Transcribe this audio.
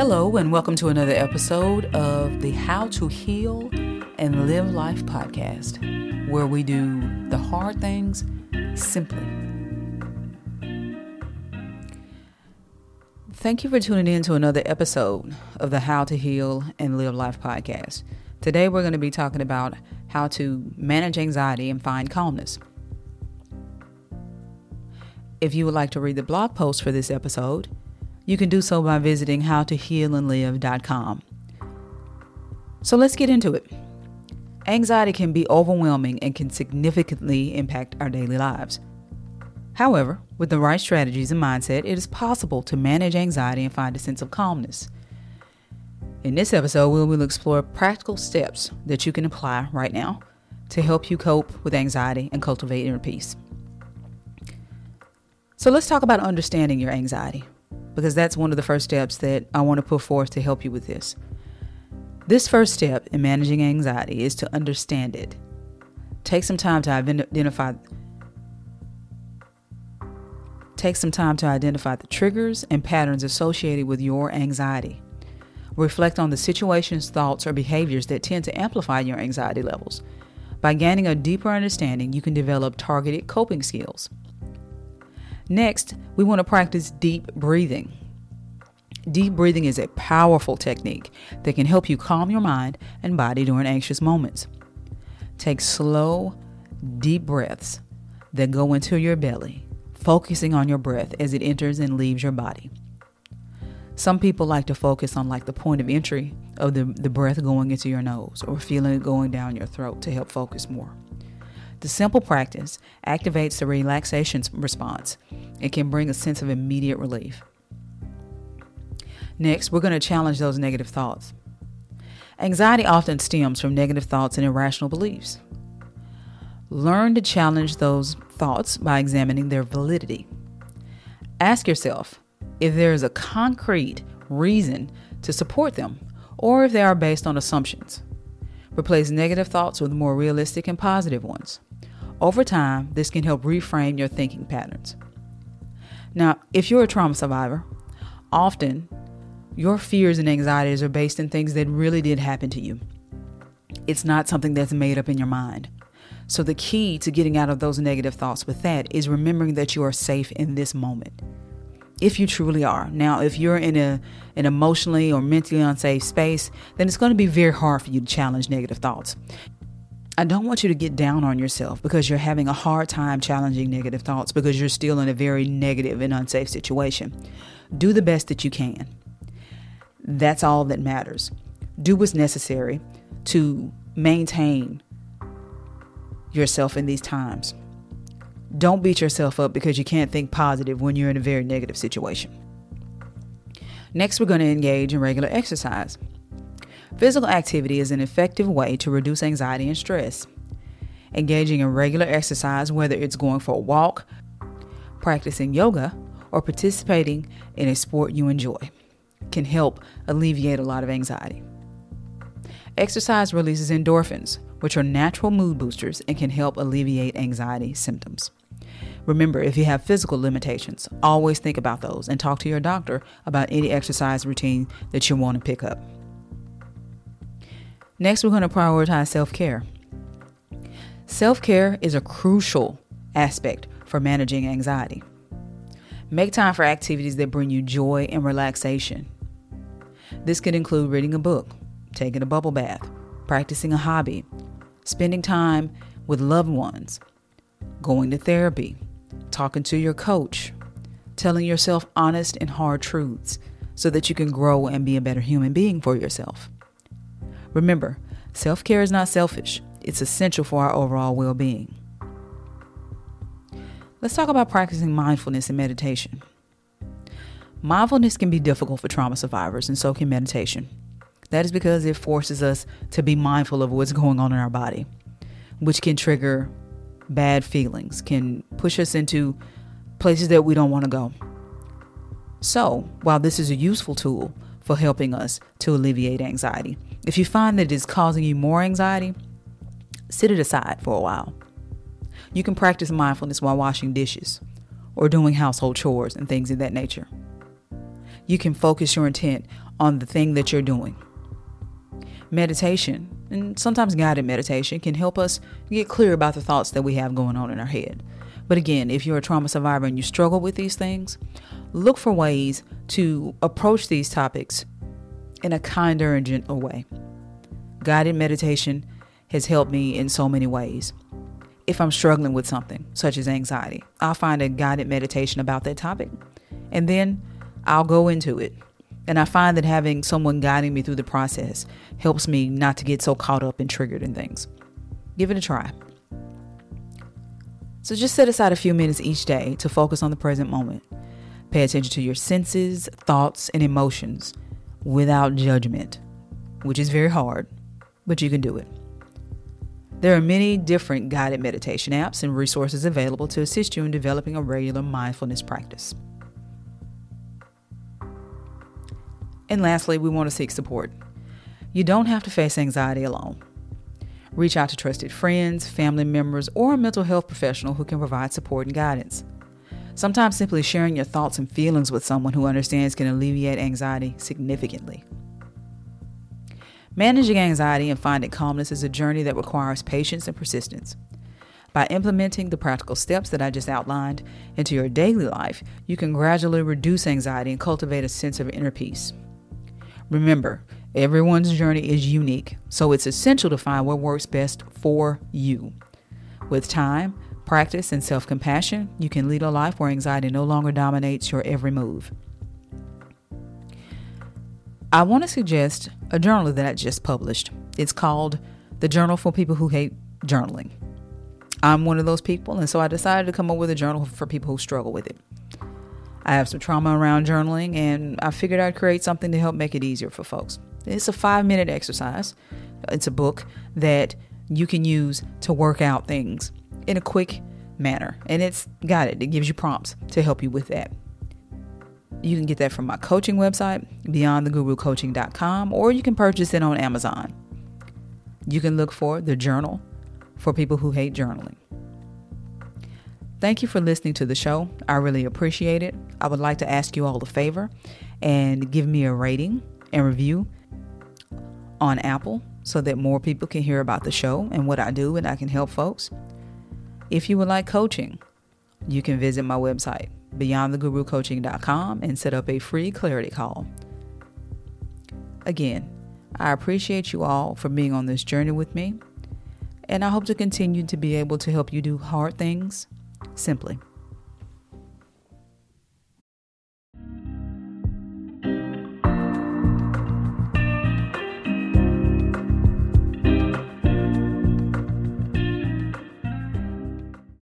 Hello, and welcome to another episode of the How to Heal and Live Life podcast, where we do the hard things simply. Thank you for tuning in to another episode of the How to Heal and Live Life podcast. Today, we're going to be talking about how to manage anxiety and find calmness. If you would like to read the blog post for this episode, you can do so by visiting howtohealandlive.com. So let's get into it. Anxiety can be overwhelming and can significantly impact our daily lives. However, with the right strategies and mindset, it is possible to manage anxiety and find a sense of calmness. In this episode, we will explore practical steps that you can apply right now to help you cope with anxiety and cultivate inner peace. So, let's talk about understanding your anxiety because that's one of the first steps that I want to put forth to help you with this. This first step in managing anxiety is to understand it. Take some time to identify Take some time to identify the triggers and patterns associated with your anxiety. Reflect on the situations, thoughts, or behaviors that tend to amplify your anxiety levels. By gaining a deeper understanding, you can develop targeted coping skills. Next, we want to practice deep breathing. Deep breathing is a powerful technique that can help you calm your mind and body during anxious moments. Take slow, deep breaths that go into your belly, focusing on your breath as it enters and leaves your body. Some people like to focus on like the point of entry of the, the breath going into your nose or feeling it going down your throat to help focus more. The simple practice activates the relaxation response and can bring a sense of immediate relief. Next, we're going to challenge those negative thoughts. Anxiety often stems from negative thoughts and irrational beliefs. Learn to challenge those thoughts by examining their validity. Ask yourself if there is a concrete reason to support them or if they are based on assumptions. Replace negative thoughts with more realistic and positive ones. Over time, this can help reframe your thinking patterns. Now, if you're a trauma survivor, often your fears and anxieties are based in things that really did happen to you. It's not something that's made up in your mind. So, the key to getting out of those negative thoughts with that is remembering that you are safe in this moment. If you truly are. Now, if you're in a, an emotionally or mentally unsafe space, then it's going to be very hard for you to challenge negative thoughts. I don't want you to get down on yourself because you're having a hard time challenging negative thoughts because you're still in a very negative and unsafe situation. Do the best that you can. That's all that matters. Do what's necessary to maintain yourself in these times. Don't beat yourself up because you can't think positive when you're in a very negative situation. Next, we're going to engage in regular exercise. Physical activity is an effective way to reduce anxiety and stress. Engaging in regular exercise, whether it's going for a walk, practicing yoga, or participating in a sport you enjoy, can help alleviate a lot of anxiety. Exercise releases endorphins, which are natural mood boosters and can help alleviate anxiety symptoms. Remember, if you have physical limitations, always think about those and talk to your doctor about any exercise routine that you want to pick up. Next, we're going to prioritize self care. Self care is a crucial aspect for managing anxiety. Make time for activities that bring you joy and relaxation. This could include reading a book, taking a bubble bath, practicing a hobby, spending time with loved ones, going to therapy, talking to your coach, telling yourself honest and hard truths so that you can grow and be a better human being for yourself. Remember, self care is not selfish, it's essential for our overall well being. Let's talk about practicing mindfulness and meditation. Mindfulness can be difficult for trauma survivors, and so can meditation. That is because it forces us to be mindful of what's going on in our body, which can trigger bad feelings, can push us into places that we don't want to go. So, while this is a useful tool for helping us to alleviate anxiety, if you find that it is causing you more anxiety, sit it aside for a while. You can practice mindfulness while washing dishes or doing household chores and things of that nature. You can focus your intent on the thing that you're doing. Meditation, and sometimes guided meditation, can help us get clear about the thoughts that we have going on in our head. But again, if you're a trauma survivor and you struggle with these things, look for ways to approach these topics in a kinder and gentle way. Guided meditation has helped me in so many ways. If I'm struggling with something, such as anxiety, I'll find a guided meditation about that topic, and then I'll go into it. And I find that having someone guiding me through the process helps me not to get so caught up and triggered in things. Give it a try. So just set aside a few minutes each day to focus on the present moment. Pay attention to your senses, thoughts, and emotions without judgment, which is very hard, but you can do it. There are many different guided meditation apps and resources available to assist you in developing a regular mindfulness practice. And lastly, we want to seek support. You don't have to face anxiety alone. Reach out to trusted friends, family members, or a mental health professional who can provide support and guidance. Sometimes simply sharing your thoughts and feelings with someone who understands can alleviate anxiety significantly. Managing anxiety and finding calmness is a journey that requires patience and persistence. By implementing the practical steps that I just outlined into your daily life, you can gradually reduce anxiety and cultivate a sense of inner peace. Remember, everyone's journey is unique, so it's essential to find what works best for you. With time, practice, and self compassion, you can lead a life where anxiety no longer dominates your every move. I want to suggest a journal that I just published. It's called The Journal for People Who Hate Journaling. I'm one of those people, and so I decided to come up with a journal for people who struggle with it. I have some trauma around journaling, and I figured I'd create something to help make it easier for folks. It's a five minute exercise, it's a book that you can use to work out things in a quick manner. And it's got it, it gives you prompts to help you with that. You can get that from my coaching website, beyondthegurucoaching.com, or you can purchase it on Amazon. You can look for the journal for people who hate journaling. Thank you for listening to the show. I really appreciate it. I would like to ask you all a favor and give me a rating and review on Apple so that more people can hear about the show and what I do and I can help folks. If you would like coaching, you can visit my website, beyondthegurucoaching.com, and set up a free clarity call. Again, I appreciate you all for being on this journey with me, and I hope to continue to be able to help you do hard things simply.